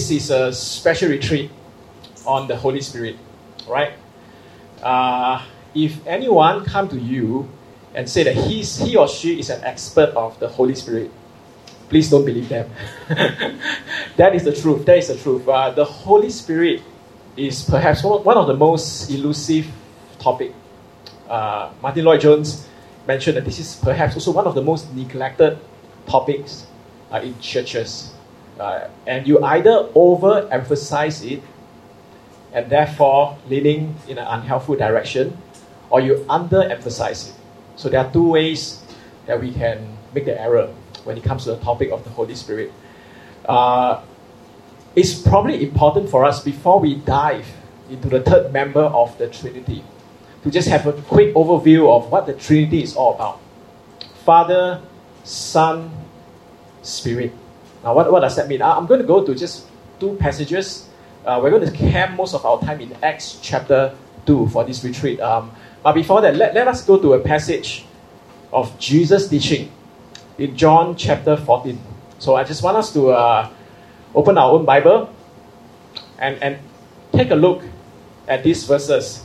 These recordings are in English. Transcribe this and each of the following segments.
this is a special retreat on the Holy Spirit, right? Uh, if anyone come to you and say that he's, he or she is an expert of the Holy Spirit, please don't believe them. that is the truth. That is the truth. Uh, the Holy Spirit is perhaps one of the most elusive topic. Uh, Martyn Lloyd-Jones mentioned that this is perhaps also one of the most neglected topics uh, in churches. And you either overemphasize it and therefore leaning in an unhelpful direction, or you underemphasize it. So there are two ways that we can make the error when it comes to the topic of the Holy Spirit. Uh, it's probably important for us before we dive into the third member of the Trinity to just have a quick overview of what the Trinity is all about Father, Son, Spirit. Now, what, what does that mean? I'm going to go to just two passages. Uh, we're going to camp most of our time in Acts chapter 2 for this retreat. Um, but before that, let, let us go to a passage of Jesus' teaching in John chapter 14. So I just want us to uh, open our own Bible and, and take a look at these verses.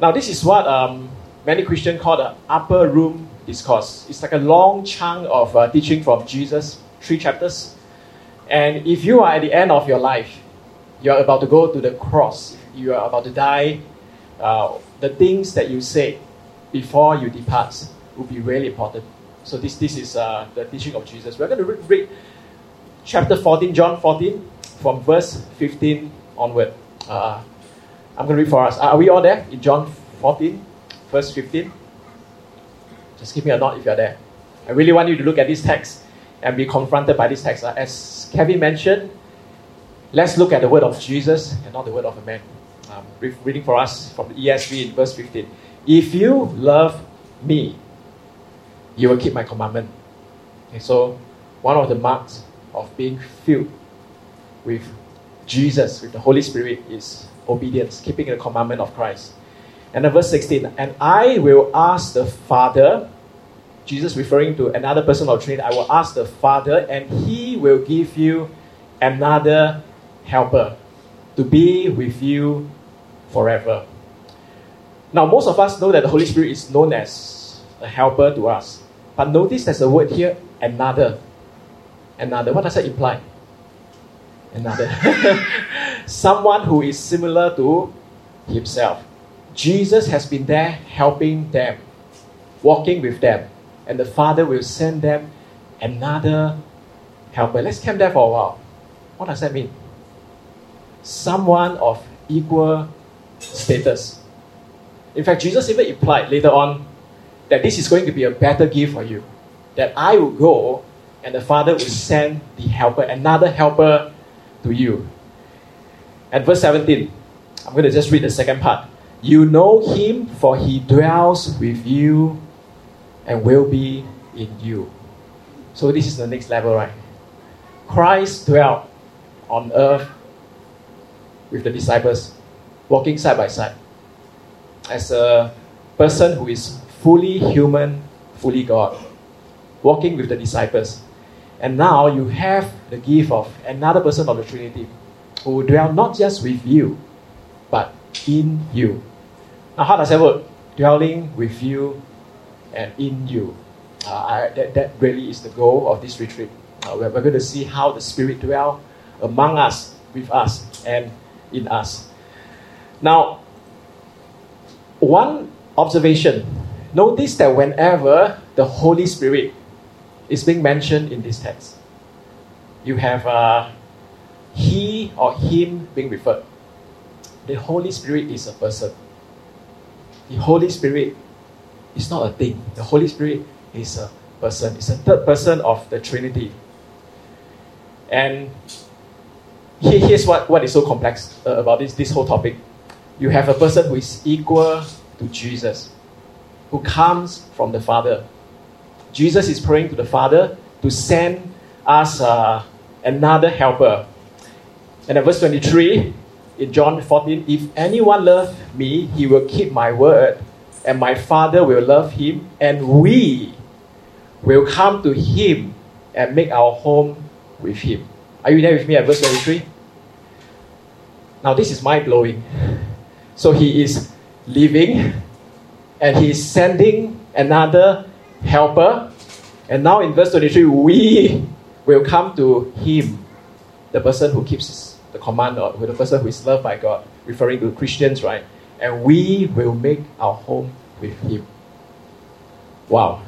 Now, this is what um, many Christians call the upper room discourse. It's like a long chunk of uh, teaching from Jesus, three chapters. And if you are at the end of your life, you are about to go to the cross, you are about to die, uh, the things that you say before you depart will be really important. So this, this is uh, the teaching of Jesus. We're going to read, read chapter 14, John 14, from verse 15 onward. Uh, I'm going to read for us. Are we all there in John 14, verse 15? Just give me a nod if you're there. I really want you to look at this text and be confronted by this text. Uh, as Kevin mentioned, let's look at the word of Jesus and not the word of a man. Um, reading for us from the ESV in verse 15. If you love me, you will keep my commandment. Okay, so one of the marks of being filled with Jesus, with the Holy Spirit, is obedience, keeping the commandment of Christ. And then verse 16, and I will ask the Father, Jesus referring to another person of Trinity, I will ask the Father, and he will give you another helper to be with you forever. Now, most of us know that the Holy Spirit is known as a helper to us. But notice there's a word here, another. Another. What does that imply? Another. Someone who is similar to himself. Jesus has been there helping them, walking with them, and the Father will send them another helper. Let's camp there for a while. What does that mean? Someone of equal status. In fact, Jesus even implied later on that this is going to be a better gift for you. That I will go and the Father will send the helper, another helper to you. And verse 17, I'm going to just read the second part. You know him, for he dwells with you and will be in you. So, this is the next level, right? Christ dwelt on earth with the disciples, walking side by side. As a person who is fully human, fully God, walking with the disciples. And now you have the gift of another person of the Trinity who dwell not just with you, but in you. Now, how does that work? Dwelling with you in you. Uh, I, that, that really is the goal of this retreat. Uh, we're, we're going to see how the Spirit dwells among us, with us, and in us. Now, one observation Notice that whenever the Holy Spirit is being mentioned in this text, you have uh, he or him being referred. The Holy Spirit is a person. The Holy Spirit is not a thing. The Holy Spirit is a person. It's a third person of the Trinity. And here's what, what is so complex uh, about this, this whole topic. You have a person who is equal to Jesus who comes from the Father. Jesus is praying to the Father to send us uh, another helper. And in verse 23 in John 14, if anyone loves me, he will keep my word, and my Father will love him, and we will come to him and make our home with him. Are you there with me at verse 23? Now, this is mind blowing. So, he is living and he is sending another helper. And now, in verse 23, we will come to him, the person who keeps the command, or the person who is loved by God, referring to Christians, right? And we will make our home with him. Wow.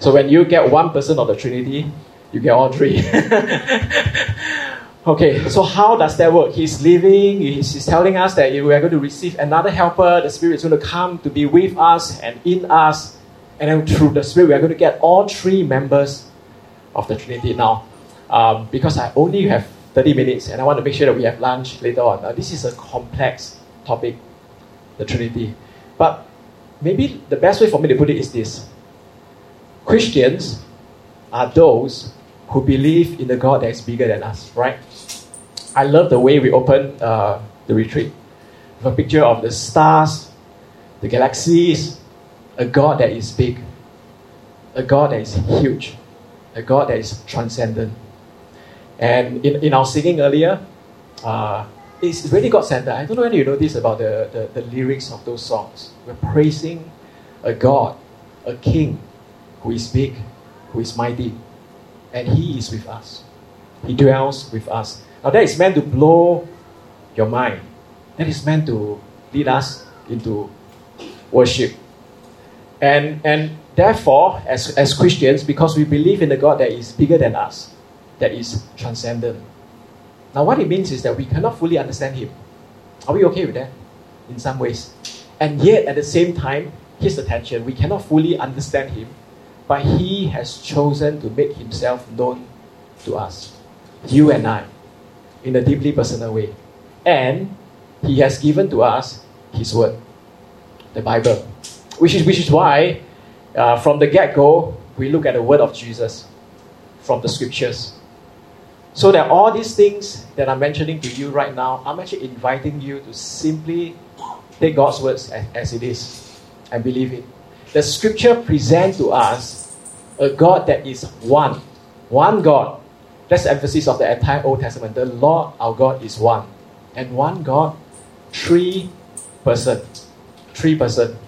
So when you get one person of the Trinity, you get all three. okay, so how does that work? He's he's, he's telling us that we are going to receive another helper, the Spirit is going to come to be with us and in us, and then through the Spirit, we are going to get all three members of the Trinity. Now, um, because I only have 30 minutes and I want to make sure that we have lunch later on. Now, this is a complex topic, the Trinity. But maybe the best way for me to put it is this Christians are those who believe in the God that is bigger than us, right? I love the way we open uh, the retreat with a picture of the stars, the galaxies, a God that is big, a God that is huge, a God that is transcendent. And in, in our singing earlier, uh, it's really God centered. I don't know whether you know this about the, the, the lyrics of those songs. We're praising a God, a King who is big, who is mighty, and He is with us. He dwells with us. Now, that is meant to blow your mind. That is meant to lead us into worship. And, and therefore, as, as Christians, because we believe in the God that is bigger than us, that is transcendent. Now, what it means is that we cannot fully understand Him. Are we okay with that? In some ways. And yet, at the same time, his attention, we cannot fully understand Him but He has chosen to make Himself known to us, you and I, in a deeply personal way. And He has given to us His Word, the Bible, which is, which is why, uh, from the get go, we look at the Word of Jesus from the Scriptures. So that all these things that I'm mentioning to you right now, I'm actually inviting you to simply take God's words as, as it is and believe it the scripture presents to us a God that is one. One God. That's the emphasis of the entire Old Testament. The Lord our God is one. And one God, three person. Three person.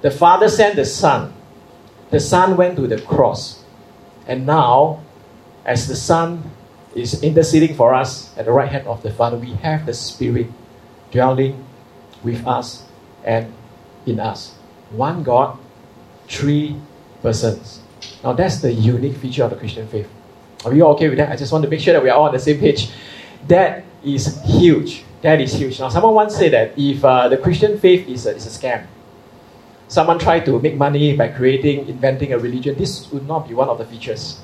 The Father sent the Son. The Son went to the cross. And now, as the Son is interceding for us at the right hand of the Father, we have the Spirit dwelling with us and in us one God, three persons. Now that's the unique feature of the Christian faith. Are we all okay with that? I just want to make sure that we are all on the same page. That is huge. That is huge. Now, someone once said that if uh, the Christian faith is a, is a scam, someone tried to make money by creating, inventing a religion, this would not be one of the features.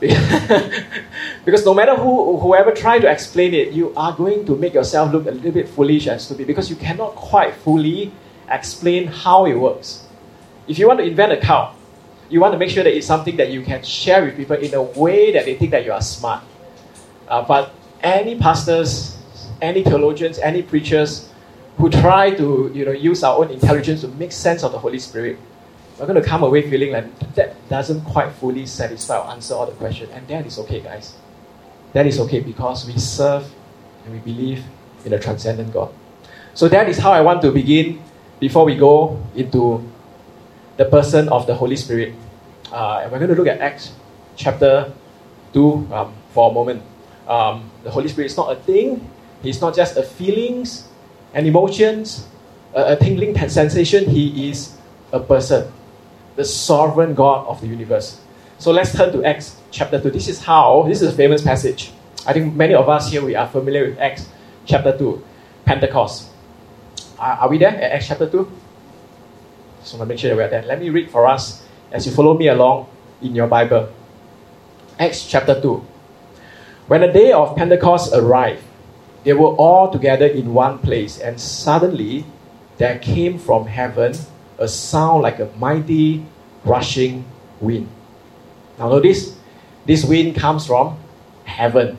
because no matter who, whoever try to explain it, you are going to make yourself look a little bit foolish and stupid because you cannot quite fully explain how it works. If you want to invent a cow, you want to make sure that it's something that you can share with people in a way that they think that you are smart. Uh, but any pastors, any theologians, any preachers who try to you know, use our own intelligence to make sense of the Holy Spirit, we're going to come away feeling like that doesn't quite fully satisfy or answer all the questions. And that is okay, guys. That is okay because we serve and we believe in a transcendent God. So that is how I want to begin before we go into the person of the Holy Spirit. Uh, and we're going to look at Acts chapter 2 um, for a moment. Um, the Holy Spirit is not a thing, He's not just a feelings and emotions, a, a tingling sensation. He is a person, the sovereign God of the universe. So let's turn to Acts chapter 2. This is how, this is a famous passage. I think many of us here, we are familiar with Acts chapter 2, Pentecost. Are, are we there at Acts chapter 2? Just want to make sure that we're there. Let me read for us as you follow me along in your Bible. Acts chapter 2. When the day of Pentecost arrived, they were all together in one place, and suddenly there came from heaven a sound like a mighty rushing wind. Now notice, this wind comes from heaven.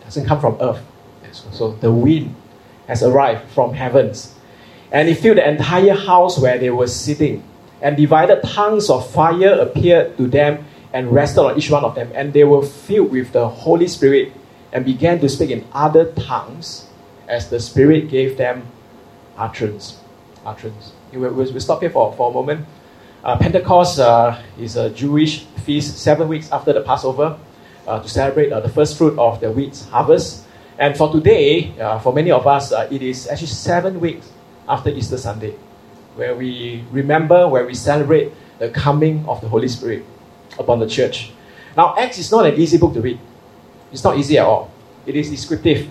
It doesn't come from earth. So the wind has arrived from heavens and it filled the entire house where they were sitting. And divided tongues of fire appeared to them and rested on each one of them. And they were filled with the Holy Spirit and began to speak in other tongues as the Spirit gave them utterance. Utterance. We'll, we'll stop here for, for a moment. Uh, Pentecost uh, is a Jewish feast seven weeks after the Passover uh, to celebrate uh, the first fruit of the wheat harvest. And for today, uh, for many of us, uh, it is actually seven weeks after Easter Sunday, where we remember, where we celebrate the coming of the Holy Spirit upon the church. Now, Acts is not an easy book to read. It's not easy at all. It is descriptive.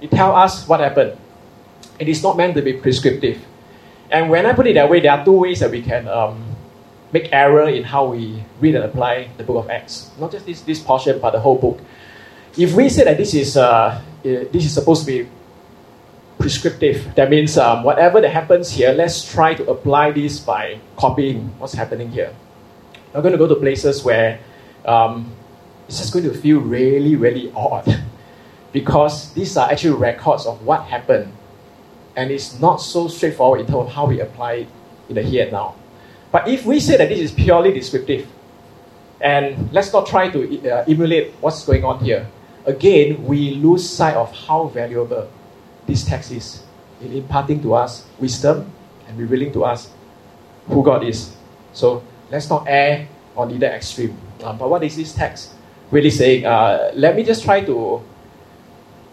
It tells us what happened. It is not meant to be prescriptive. And when I put it that way, there are two ways that we can um, make error in how we read and apply the book of Acts. Not just this, this portion, but the whole book. If we say that this is, uh, this is supposed to be prescriptive, that means um, whatever that happens here, let's try to apply this by copying what's happening here. We're going to go to places where um, it's just going to feel really, really odd because these are actually records of what happened and it's not so straightforward in terms of how we apply it in the here and now. But if we say that this is purely descriptive, and let's not try to uh, emulate what's going on here, again, we lose sight of how valuable this text is in imparting to us wisdom and revealing to us who God is. So let's not err on either extreme. Um, but what is this text really saying? Uh, let me just try to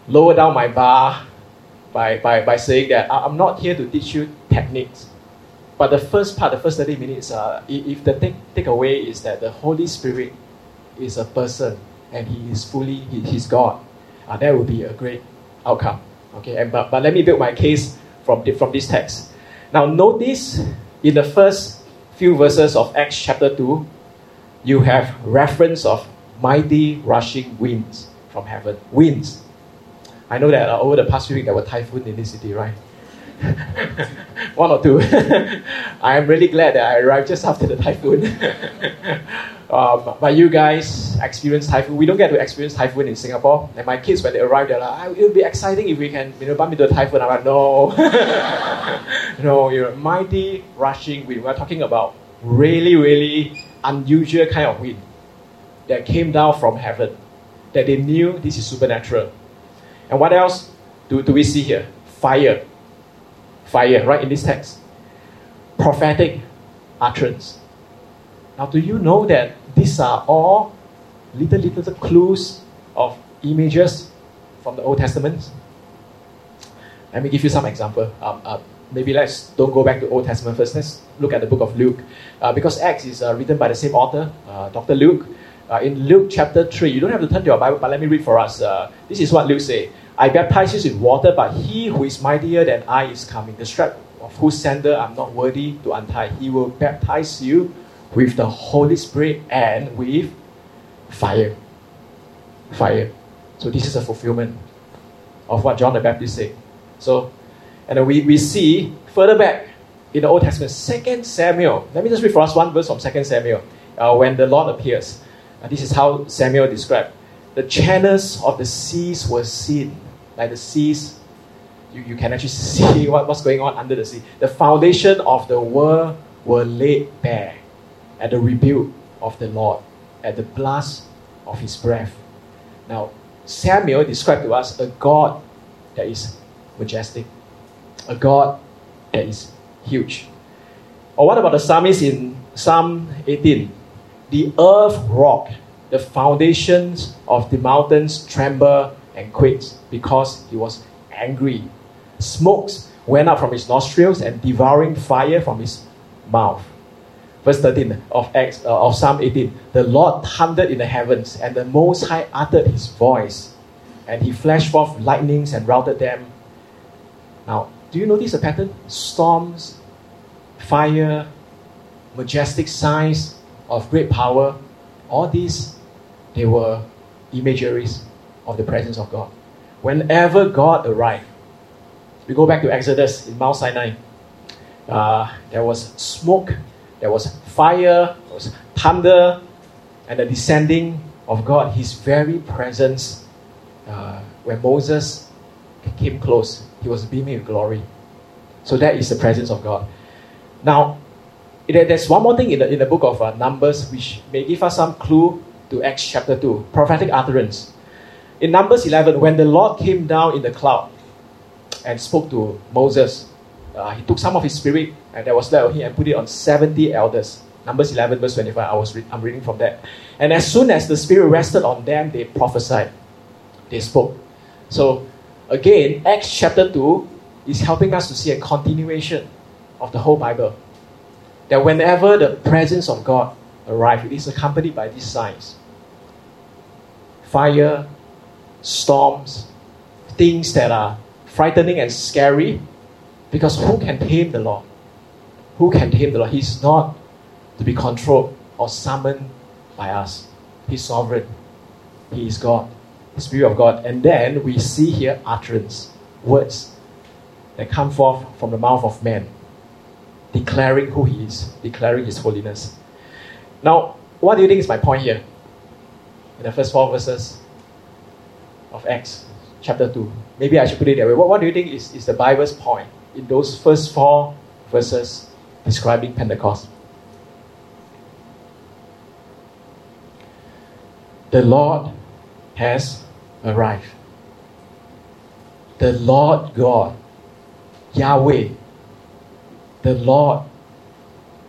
lower down my bar by, by, by saying that I'm not here to teach you techniques. But the first part, the first 30 minutes, uh, if the take, takeaway is that the Holy Spirit is a person and he is fully, he, he's God, uh, that would be a great outcome. Okay, and, but, but let me build my case from, the, from this text. Now, notice in the first few verses of Acts chapter 2, you have reference of mighty rushing winds from heaven. Winds. I know that uh, over the past few weeks there were typhoons in this city, right? One or two. I am really glad that I arrived just after the typhoon. um, but you guys experienced typhoon. We don't get to experience typhoon in Singapore. And my kids, when they arrive, they're like, it would be exciting if we can you know, bump into a typhoon. I'm like, no. no, you're mighty rushing wind. We're talking about really, really unusual kind of wind that came down from heaven. That they knew this is supernatural. And what else do, do we see here? Fire. Fire, right in this text. Prophetic utterance. Now, do you know that these are all little, little clues of images from the Old Testament? Let me give you some example. Um, uh, maybe let's don't go back to Old Testament first. Let's look at the book of Luke. Uh, because Acts is uh, written by the same author, uh, Dr. Luke. Uh, in Luke chapter 3, you don't have to turn to your Bible, but let me read for us. Uh, this is what Luke says I baptize you with water, but he who is mightier than I is coming. The strap of whose sandal I'm not worthy to untie. He will baptize you with the Holy Spirit and with fire. Fire. So this is a fulfillment of what John the Baptist said. So, and we, we see further back in the Old Testament, Second Samuel. Let me just read for us one verse from Second Samuel. Uh, when the Lord appears. This is how Samuel described. The channels of the seas were seen like the seas, you, you can actually see what, what's going on under the sea. The foundation of the world were laid bare at the rebuke of the Lord, at the blast of his breath. Now, Samuel described to us a God that is majestic, a God that is huge. Or what about the psalmist in Psalm 18? The earth rocked, the foundations of the mountains tremble and quaked because he was angry. Smokes went up from his nostrils and devouring fire from his mouth. Verse 13 of Acts uh, of Psalm 18. The Lord thundered in the heavens, and the Most High uttered his voice, and he flashed forth lightnings and routed them. Now, do you notice a pattern? Storms, fire, majestic signs of great power, all these, they were imageries of the presence of God. Whenever God arrived, we go back to Exodus in Mount Sinai. Uh, there was smoke, there was fire, there was thunder, and the descending of God, His very presence. Uh, when Moses came close, he was beaming with glory. So that is the presence of God. Now, there's one more thing in the, in the book of uh, Numbers which may give us some clue to Acts chapter 2 prophetic utterance. In Numbers 11, when the Lord came down in the cloud, and spoke to Moses. Uh, he took some of his spirit and that was led of him and put it on 70 elders. Numbers 11, verse 25. I was re- I'm reading from that. And as soon as the spirit rested on them, they prophesied. They spoke. So, again, Acts chapter 2 is helping us to see a continuation of the whole Bible. That whenever the presence of God arrives, it is accompanied by these signs fire, storms, things that are frightening and scary. Because who can tame the Lord? Who can tame the Lord? He's not to be controlled or summoned by us. He's sovereign. He is God, the Spirit of God. And then we see here utterance, words that come forth from the mouth of man, declaring who He is, declaring His holiness. Now, what do you think is my point here? In the first four verses of Acts chapter 2. Maybe I should put it that way. What, what do you think is, is the Bible's point in those first four verses describing Pentecost? The Lord has arrived. The Lord God, Yahweh, the Lord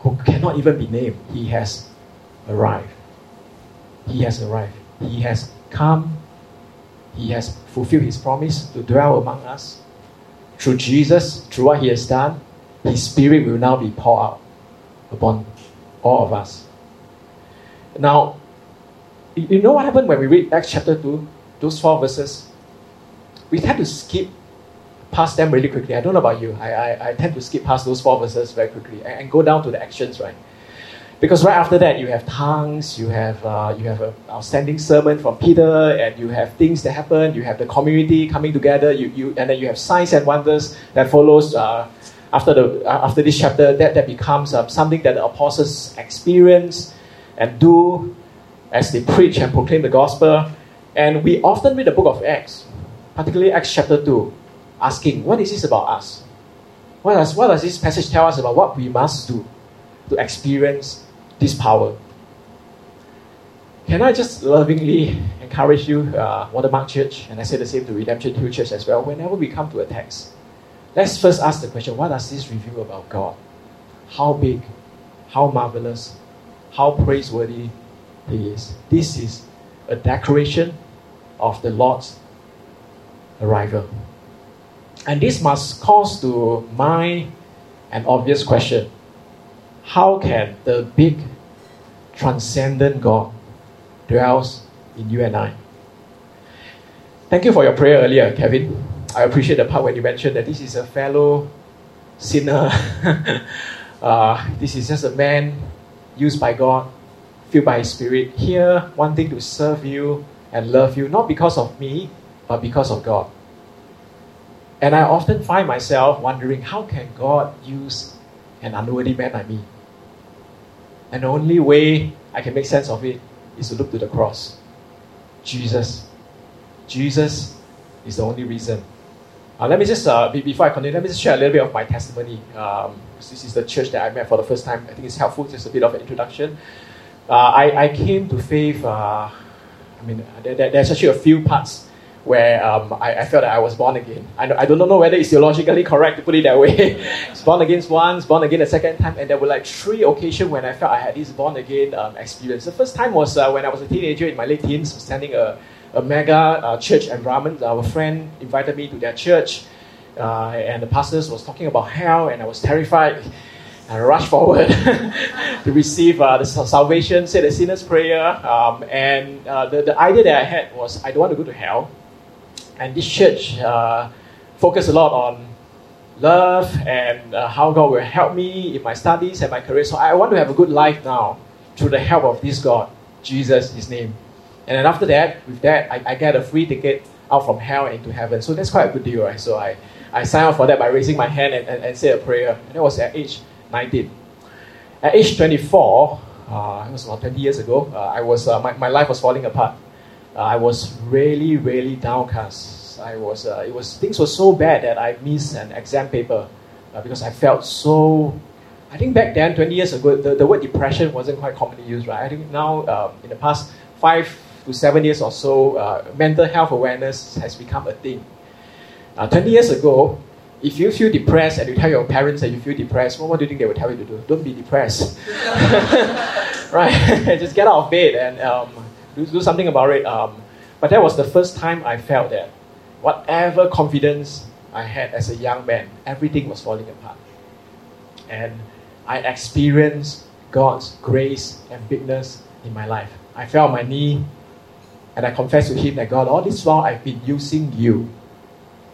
who cannot even be named, He has arrived. He has arrived. He has come. He has fulfilled His promise to dwell among us. Through Jesus, through what He has done, His Spirit will now be poured out upon all of us. Now, you know what happened when we read Acts chapter 2, those four verses? We tend to skip past them really quickly. I don't know about you. I, I, I tend to skip past those four verses very quickly and, and, go down to the actions, right? Because right after that, you have tongues, you have, uh, you have an outstanding sermon from Peter, and you have things that happen, you have the community coming together, you, you, and then you have signs and wonders that follows uh, after, the, uh, after this chapter. That, that becomes uh, something that the apostles experience and do as they preach and proclaim the gospel. And we often read the book of Acts, particularly Acts chapter 2, asking, what is this about us? What does, what does this passage tell us about what we must do to experience this power? Can I just lovingly encourage you, uh, Watermark Church, and I say the same to Redemption Hill Church as well, whenever we come to a text, let's first ask the question what does this reveal about God? How big, how marvelous, how praiseworthy He is. This is a declaration of the Lord's arrival. And this must cause to mind an obvious question How can the big, transcendent God dwells in you and I? Thank you for your prayer earlier, Kevin. I appreciate the part when you mentioned that this is a fellow sinner. uh, this is just a man used by God, filled by His Spirit, here wanting to serve you and love you, not because of me, but because of God. And I often find myself wondering how can God use an unworthy man like me? And the only way I can make sense of it is to look to the cross. Jesus. Jesus is the only reason. Uh, let me just, uh, before I continue, let me just share a little bit of my testimony. Um, this is the church that I met for the first time. I think it's helpful, just a bit of an introduction. Uh, I, I came to faith, uh, I mean, there, there's actually a few parts where um, I, I, felt that I was born again. I, I don't know whether it's theologically correct to put it that way. it's born again once, born again a second time, and there were like three occasions when I felt I had this born again um, experience. The first time was uh, when I was a teenager in my late teens, standing a, a mega uh, church environment. Our friend invited me to their church, uh, and the pastors was talking about hell, and I was terrified. I rushed forward to receive uh, the salvation, say the sinner's prayer, um, and uh, the, the idea that I had was I don't want to go to hell. And this church uh, focused a lot on love and uh, how God will help me in my studies and my career. So I want to have a good life now through the help of this God, Jesus, His name. And then after that, with that, I, I get a free ticket out from hell into heaven. So that's quite a good deal, right? So I, I signed up for that by raising my hand and, and, and say a prayer. And that was at age 19. At age 24, uh, it was about 20 years ago, uh, I was, uh, my, my life was falling apart. I was really, really downcast. I was, uh, it was, things were so bad that I missed an exam paper uh, because I felt so. I think back then, 20 years ago, the, the word depression wasn't quite commonly used, right? I think now, um, in the past five to seven years or so, uh, mental health awareness has become a thing. Uh, 20 years ago, If you feel depressed and you tell your parents that you feel depressed, well, what do you think they would tell you to do? Don't be depressed. right? Just get out of bed and um, do, do something about it. Um, but that was the first time I felt that whatever confidence I had as a young man, everything was falling apart. And I experienced God's grace and bigness in my life. I fell on my knee and I confessed to Him that God, all this while I've been using you.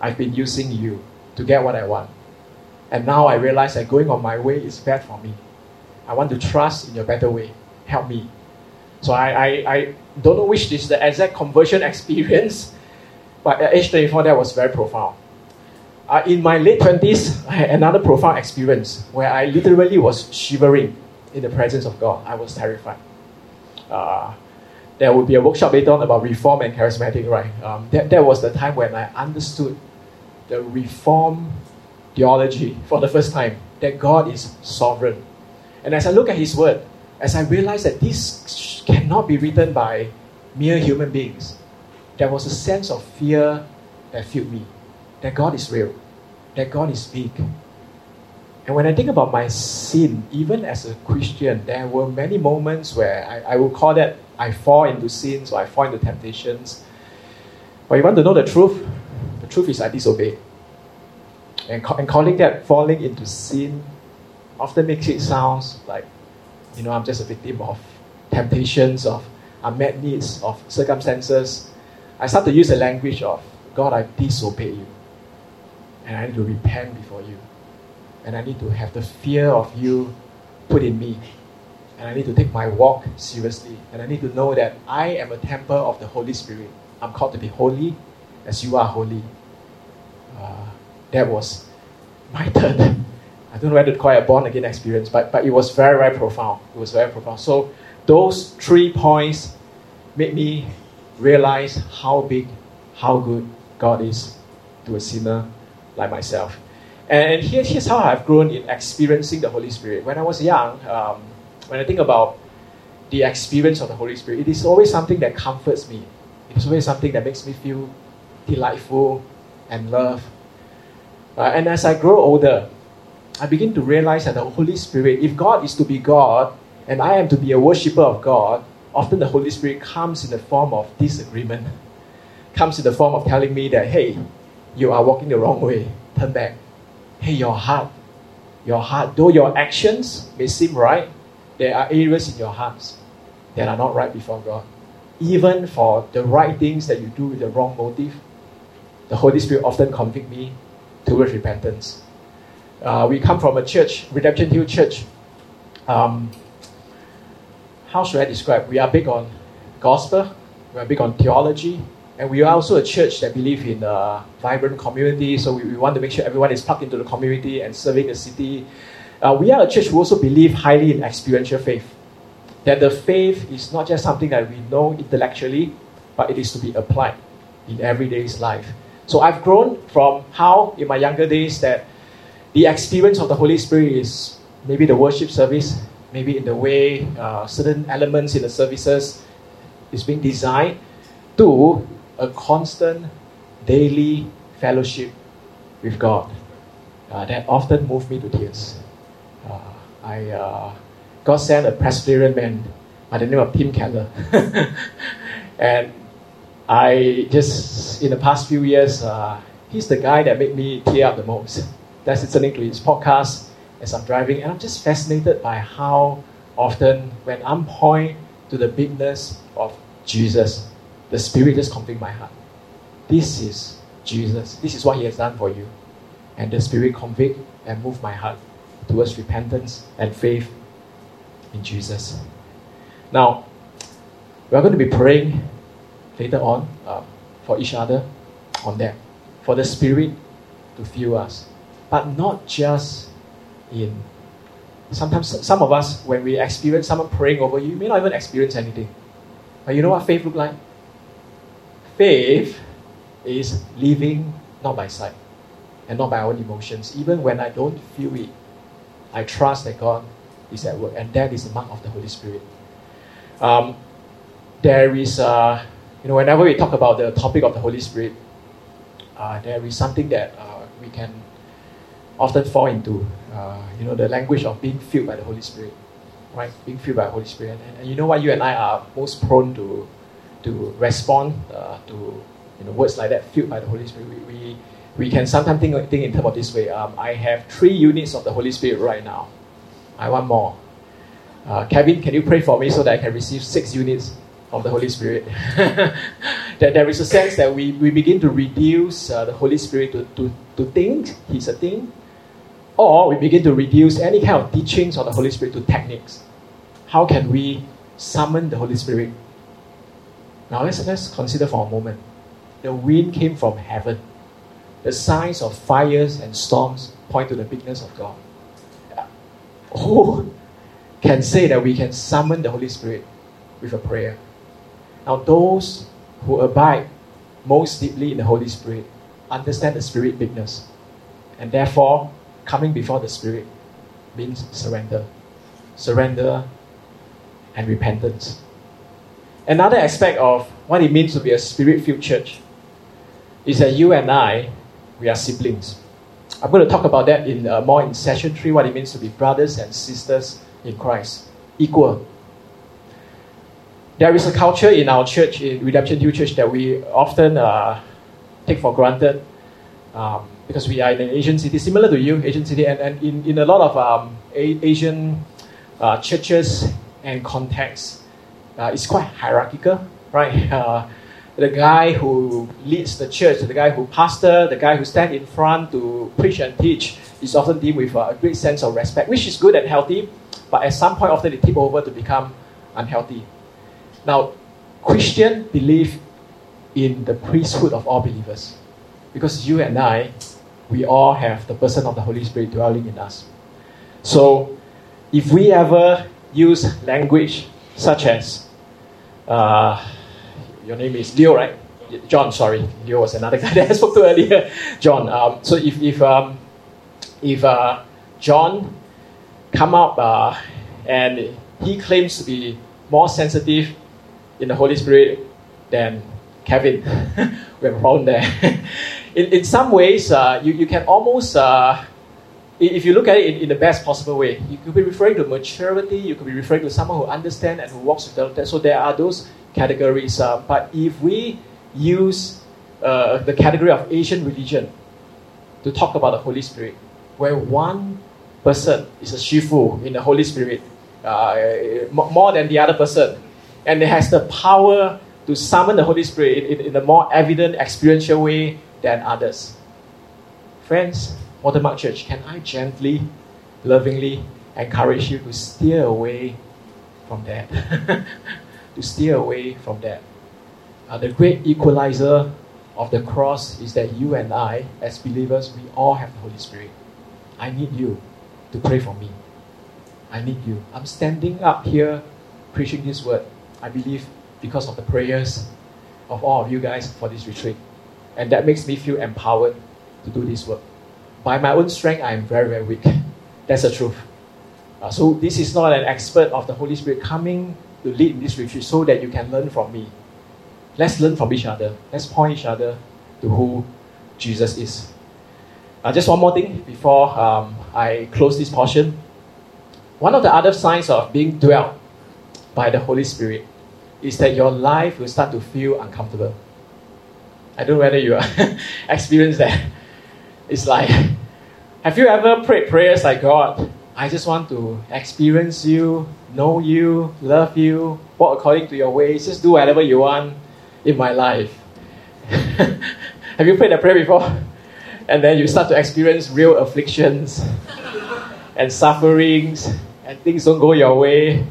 I've been using you to get what I want. And now I realize that going on my way is bad for me. I want to trust in your better way. Help me. So I, I, I don't know which is the exact conversion experience, but at age 24, that was very profound. Uh, in my late 20s, I had another profound experience where I literally was shivering in the presence of God. I was terrified. Uh, there will be a workshop later on about reform and charismatic, right? Um, that, that was the time when I understood the reform theology for the first time that God is sovereign. And as I look at His Word, as I realized that this cannot be written by mere human beings, there was a sense of fear that filled me that God is real, that God is big. And when I think about my sin, even as a Christian, there were many moments where I, I will call that I fall into sins or I fall into temptations. But you want to know the truth? The truth is I disobey. And, and calling that falling into sin often makes it sound like, you know, I'm just a victim of temptations, of unmet needs, of circumstances. I start to use the language of, God, I disobey you. And I need to repent before you. And I need to have the fear of you put in me. And I need to take my walk seriously. And I need to know that I am a temple of the Holy Spirit. I'm called to be holy as you are holy. Uh, that was my turn. I don't know whether to call it a born again experience, but, but it was very, very profound. It was very profound. So, those three points made me realize how big, how good God is to a sinner like myself. And here, here's how I've grown in experiencing the Holy Spirit. When I was young, um, when I think about the experience of the Holy Spirit, it is always something that comforts me. It is always something that makes me feel delightful and love. Uh, and as I grow older, I begin to realize that the Holy Spirit, if God is to be God and I am to be a worshiper of God, often the Holy Spirit comes in the form of disagreement, comes in the form of telling me that, hey, you are walking the wrong way, turn back. Hey, your heart, your heart, though your actions may seem right, there are areas in your hearts that are not right before God. Even for the right things that you do with the wrong motive, the Holy Spirit often convict me towards repentance. Uh, we come from a church, Redemption Hill Church. Um, how should I describe? We are big on gospel, we are big on theology, and we are also a church that believe in a vibrant community. So we, we want to make sure everyone is plugged into the community and serving the city. Uh, we are a church who also believe highly in experiential faith. That the faith is not just something that we know intellectually, but it is to be applied in everyday's life. So I've grown from how, in my younger days, that the experience of the Holy Spirit is maybe the worship service, maybe in the way uh, certain elements in the services is being designed, to a constant daily fellowship with God uh, that often moved me to tears. Uh, I uh, God sent a Presbyterian man by the name of Tim Keller, and I just, in the past few years, uh, he's the guy that made me tear up the most. That's listening to his podcast as I'm driving, and I'm just fascinated by how often, when I'm pointing to the bigness of Jesus, the Spirit just convict my heart. This is Jesus. This is what He has done for you. And the Spirit convict and move my heart towards repentance and faith in Jesus. Now, we are going to be praying later on uh, for each other on that, for the Spirit to fill us. But not just in. Sometimes, some of us, when we experience someone praying over you, you may not even experience anything. But you know what faith look like? Faith is living not by sight and not by our own emotions. Even when I don't feel it, I trust that God is at work, and that is the mark of the Holy Spirit. Um, there is uh, you know, whenever we talk about the topic of the Holy Spirit, uh, there is something that uh, we can often fall into, uh, you know, the language of being filled by the Holy Spirit, right? Being filled by the Holy Spirit. And, and you know what? You and I are most prone to, to respond uh, to, you know, words like that, filled by the Holy Spirit. We, we, we can sometimes think, think in terms of this way. Um, I have three units of the Holy Spirit right now. I want more. Uh, Kevin, can you pray for me so that I can receive six units of the Holy Spirit? that there is a sense that we, we begin to reduce uh, the Holy Spirit to, to, to think He's a thing, or we begin to reduce any kind of teachings of the Holy Spirit to techniques. How can we summon the Holy Spirit? Now let's, let's consider for a moment. The wind came from heaven. The signs of fires and storms point to the bigness of God. Who can say that we can summon the Holy Spirit with a prayer? Now, those who abide most deeply in the Holy Spirit understand the Spirit bigness. And therefore, coming before the Spirit means surrender. Surrender and repentance. Another aspect of what it means to be a spirit filled church is that you and I, we are siblings. I'm going to talk about that in uh, more in session three, what it means to be brothers and sisters in Christ, equal. There is a culture in our church, in Redemption Hill Church, that we often uh, take for granted um, because we are in an Asian city, similar to you, Asian city, and, and in, in a lot of um, a- Asian uh, churches and contexts, uh, it's quite hierarchical, right? Uh, the guy who leads the church, the guy who pastor, the guy who stand in front to preach and teach is often deemed with a great sense of respect, which is good and healthy, but at some point often it tip over to become unhealthy. Now, Christian believe in the priesthood of all believers. Because you and I, we all have the person of the Holy Spirit dwelling in us. So, if we ever use language such as, uh, your name is Leo, right? John, sorry. Leo was another guy that I spoke to earlier. John. Um, so if, if, um, if uh, John come up uh, and he claims to be more sensitive in the Holy Spirit than Kevin, we have a problem there. in, in some ways, uh, you, you can almost, uh, if you look at it in, in, the best possible way, you could be referring to maturity, you could be referring to someone who understands and who walks with Lord. So there are those categories. Uh, but if we use uh, the category of Asian religion to talk about the Holy Spirit, where one person is a shifu in the Holy Spirit, uh, more than the other person, and it has the power to summon the Holy Spirit in, in a more evident, experiential way than others. Friends, Watermark Church, can I gently, lovingly encourage you to steer away from that? to steer away from that. Uh, the great equalizer of the cross is that you and I, as believers, we all have the Holy Spirit. I need you to pray for me. I need you. I'm standing up here preaching this word. I believe because of the prayers of all of you guys for this retreat. And that makes me feel empowered to do this work. By my own strength, I am very, very weak. That's the truth. Uh, so, this is not an expert of the Holy Spirit coming to lead in this retreat so that you can learn from me. Let's learn from each other. Let's point each other to who Jesus is. Uh, just one more thing before um, I close this portion. One of the other signs of being dwelt by the Holy Spirit is that your life will start to feel uncomfortable. I don't know whether you experience that. It's like, have you ever prayed prayers like God? I just want to experience you, know you, love you, walk according to your ways, just do whatever you want in my life. have you prayed that prayer before? And then you start to experience real afflictions and sufferings, and things don't go your way.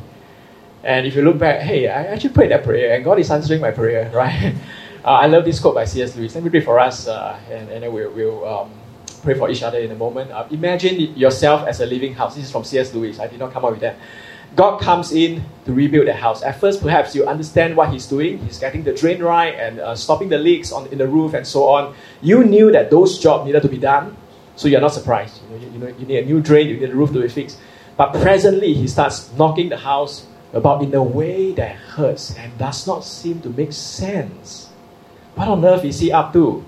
And if you look back, hey, I actually prayed that prayer, and God is answering my prayer, right? Uh, I love this quote by C.S. Lewis. Let me pray for us, uh, and, and then we'll, we'll um, pray for each other in a moment. Uh, imagine yourself as a living house. This is from C.S. Lewis. I did not come up with that. God comes in to rebuild the house. At first, perhaps you understand what He's doing. He's getting the drain right and uh, stopping the leaks on, in the roof and so on. You knew that those jobs needed to be done, so you're not surprised. You know, you, you know, you need a new drain, you need a roof to be fixed. But presently, He starts knocking the house about in a way that hurts and does not seem to make sense. What on earth is He up to?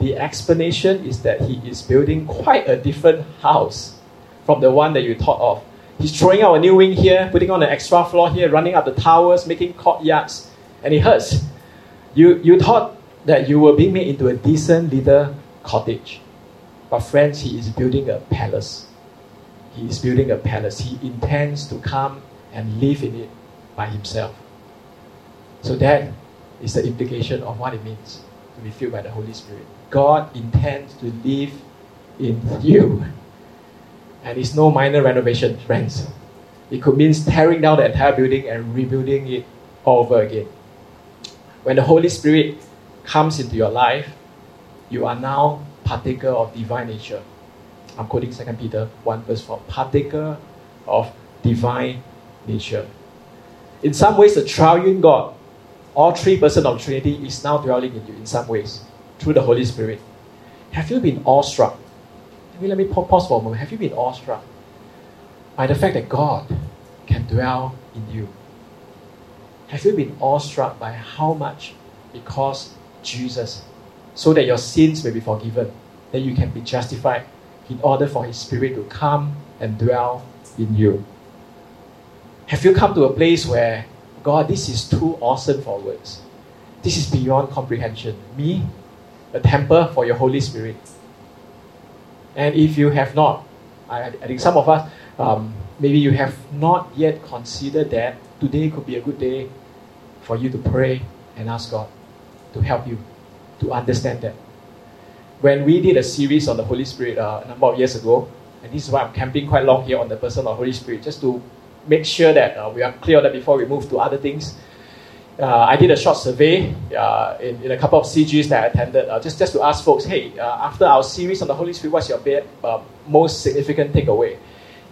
the explanation is that he is building quite a different house from the one that you thought of. He's throwing out a new wing here, putting on an extra floor here, running up the towers, making courtyards, and it hurts. You, you thought that you were being made into a decent little cottage. But, friends, he is building a palace. He is building a palace. He intends to come and live in it by himself. So, that is the implication of what it means to be filled by the Holy Spirit. God intends to live in you. And it's no minor renovation, friends. It could mean tearing down the entire building and rebuilding it over again. When the Holy Spirit comes into your life, you are now partaker of divine nature. I'm quoting 2 Peter 1 verse 4. Partaker of divine nature. In some ways, the triune God, all three persons of the Trinity, is now dwelling in you in some ways through the Holy Spirit. Have you been awestruck? Let me, let me pause for a moment. Have you been awestruck by the fact that God can dwell in you? Have you been awestruck by how much cost Jesus so that your sins may be forgiven, that you can be justified in order for His Spirit to come and dwell in you? Have you come to a place where, God, this is too awesome for words? This is beyond comprehension. Me, a temple for your Holy Spirit. And if you have not, I, I think some of us, um, maybe you have not yet considered that, today could be a good day for you to pray and ask God to help you to understand that. When we did a series on the Holy Spirit uh, a number of years ago, and this is why I'm camping quite long here on the person of Holy Spirit, just to make sure that uh, we are clear on that before we move to other things uh, I did a short survey uh, in, in, a couple of CGs that I attended, uh, just, just to ask folks, hey, uh, after our series on the Holy Spirit, what's your uh, most significant takeaway?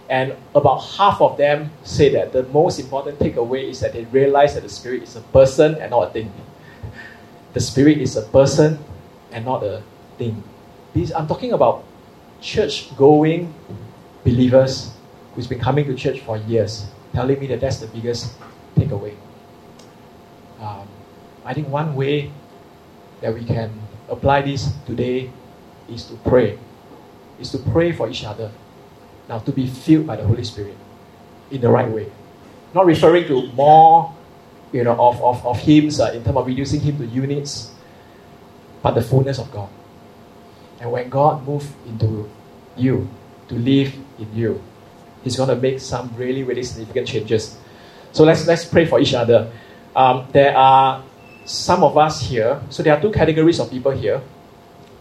And about half of them say that the most important takeaway is that they realize that the Spirit is a person and not a thing. The Spirit is a person and not a thing. These, I'm talking about church going believers who's been coming to church for years, telling me that that's the biggest takeaway um, I think one way that we can apply this today is to pray. Is to pray for each other. Now, to be filled by the Holy Spirit in the right way. Not referring to more you know, of, of, of hymns uh, in terms of reducing him to units, but the fullness of God. And when God moves into you, to live in you, He's going to make some really, really significant changes. So let's, let's pray for each other. Um, there are some of us here, so there are two categories of people here.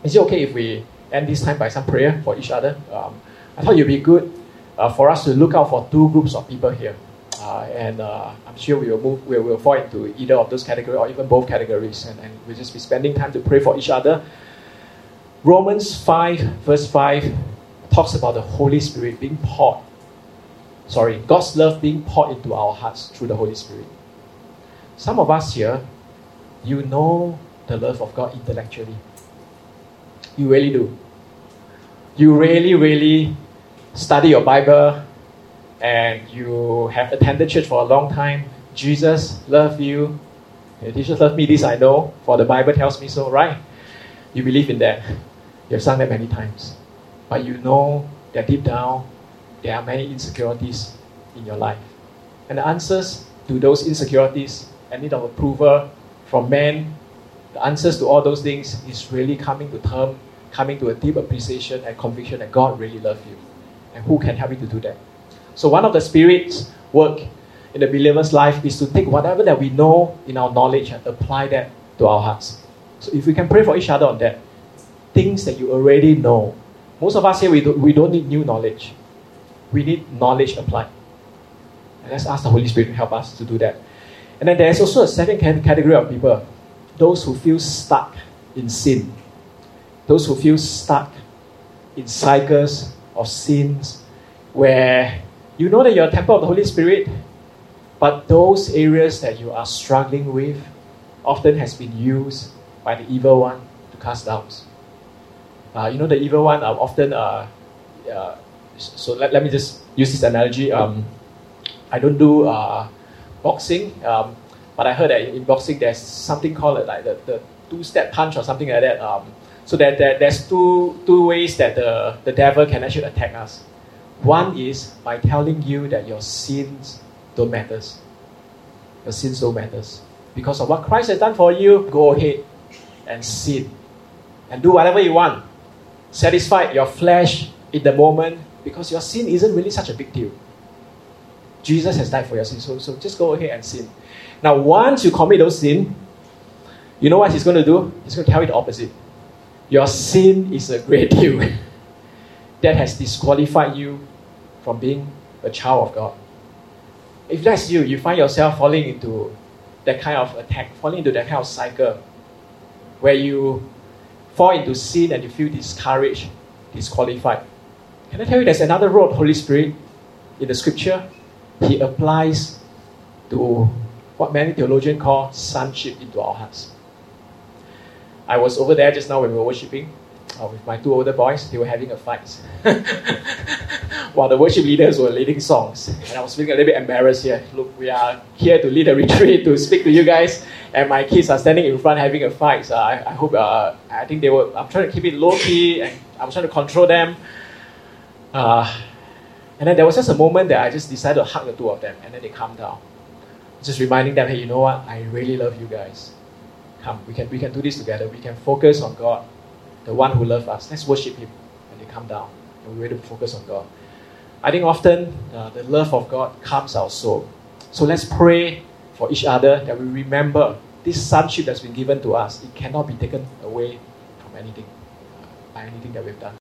Is it okay if we end this time by some prayer for each other? Um, I thought it would be good uh, for us to look out for two groups of people here. Uh, and uh, I'm sure we will move, we will fall into either of those categories or even both categories, and, and we'll just be spending time to pray for each other. Romans 5, verse 5, talks about the Holy Spirit being poured. Sorry, God's love being poured into our hearts through the Holy Spirit. Some of us here, you know the love of God intellectually. You really do. You really, really study your Bible and you have attended church for a long time. Jesus loved you. Jesus loved me, this I know, for the Bible tells me so, right? You believe in that. You've sung that many times. But you know that deep down, there are many insecurities in your life. And the answers to those insecurities and need of approval from men, the answers to all those things is really coming to term, coming to a deep appreciation and conviction that God really loves you. And who can help you to do that? So one of the Spirit's work in the believer's life is to take whatever that we know in our knowledge and apply that to our hearts. So if we can pray for each other on that, things that you already know. Most of us here, we, do, we don't need new knowledge. We need knowledge applied. And let's ask the Holy Spirit to help us to do that. And then there's also a second category of people those who feel stuck in sin, those who feel stuck in cycles of sins where you know that you're a temple of the Holy Spirit, but those areas that you are struggling with often has been used by the evil one to cast doubts. Uh, you know, the evil one uh, often, uh, uh, so let, let me just use this analogy. Um, I don't do uh, boxing. Um, but I heard that in, boxing there's something called like the, the two-step punch or something like that. Um, So that, that there's two, two ways that the, the devil can actually attack us. One is by telling you that your sins don't matters. Your sins don't matters. Because of what Christ has done for you, go ahead and sin. And do whatever you want. Satisfy your flesh in the moment because your sin isn't really such a big deal. Jesus has died for your sin, so, so just go ahead and sin. Now, once you commit those sin, you know what he's going to do? He's going to tell you the opposite. Your sin is a great deal that has disqualified you from being a child of God. If that's you, you find yourself falling into that kind of attack, falling into that kind of cycle where you fall into sin and you feel discouraged, disqualified. Can I tell you there's another of Holy Spirit in the scripture? He applies to what many theologians call sonship into our hearts. I was over there just now when we were worshiping uh, with my two older boys. They were having a fight while the worship leaders were leading songs. And I was feeling a little bit embarrassed here. Look, we are here to lead a retreat to speak to you guys, and my kids are standing in front having a fight. So I, I hope, uh, I think they were, I'm trying to keep it low key and I was trying to control them. Uh, and then there was just a moment that I just decided to hug the two of them, and then they calmed down. Just reminding them, hey, you know what? I really love you guys. Come, we can, we can do this together. We can focus on God, the one who loves us. Let's worship Him. And they come down, and we're ready to focus on God. I think often uh, the love of God calms our soul. So let's pray for each other that we remember this sonship that's been given to us. It cannot be taken away from anything, by anything that we've done.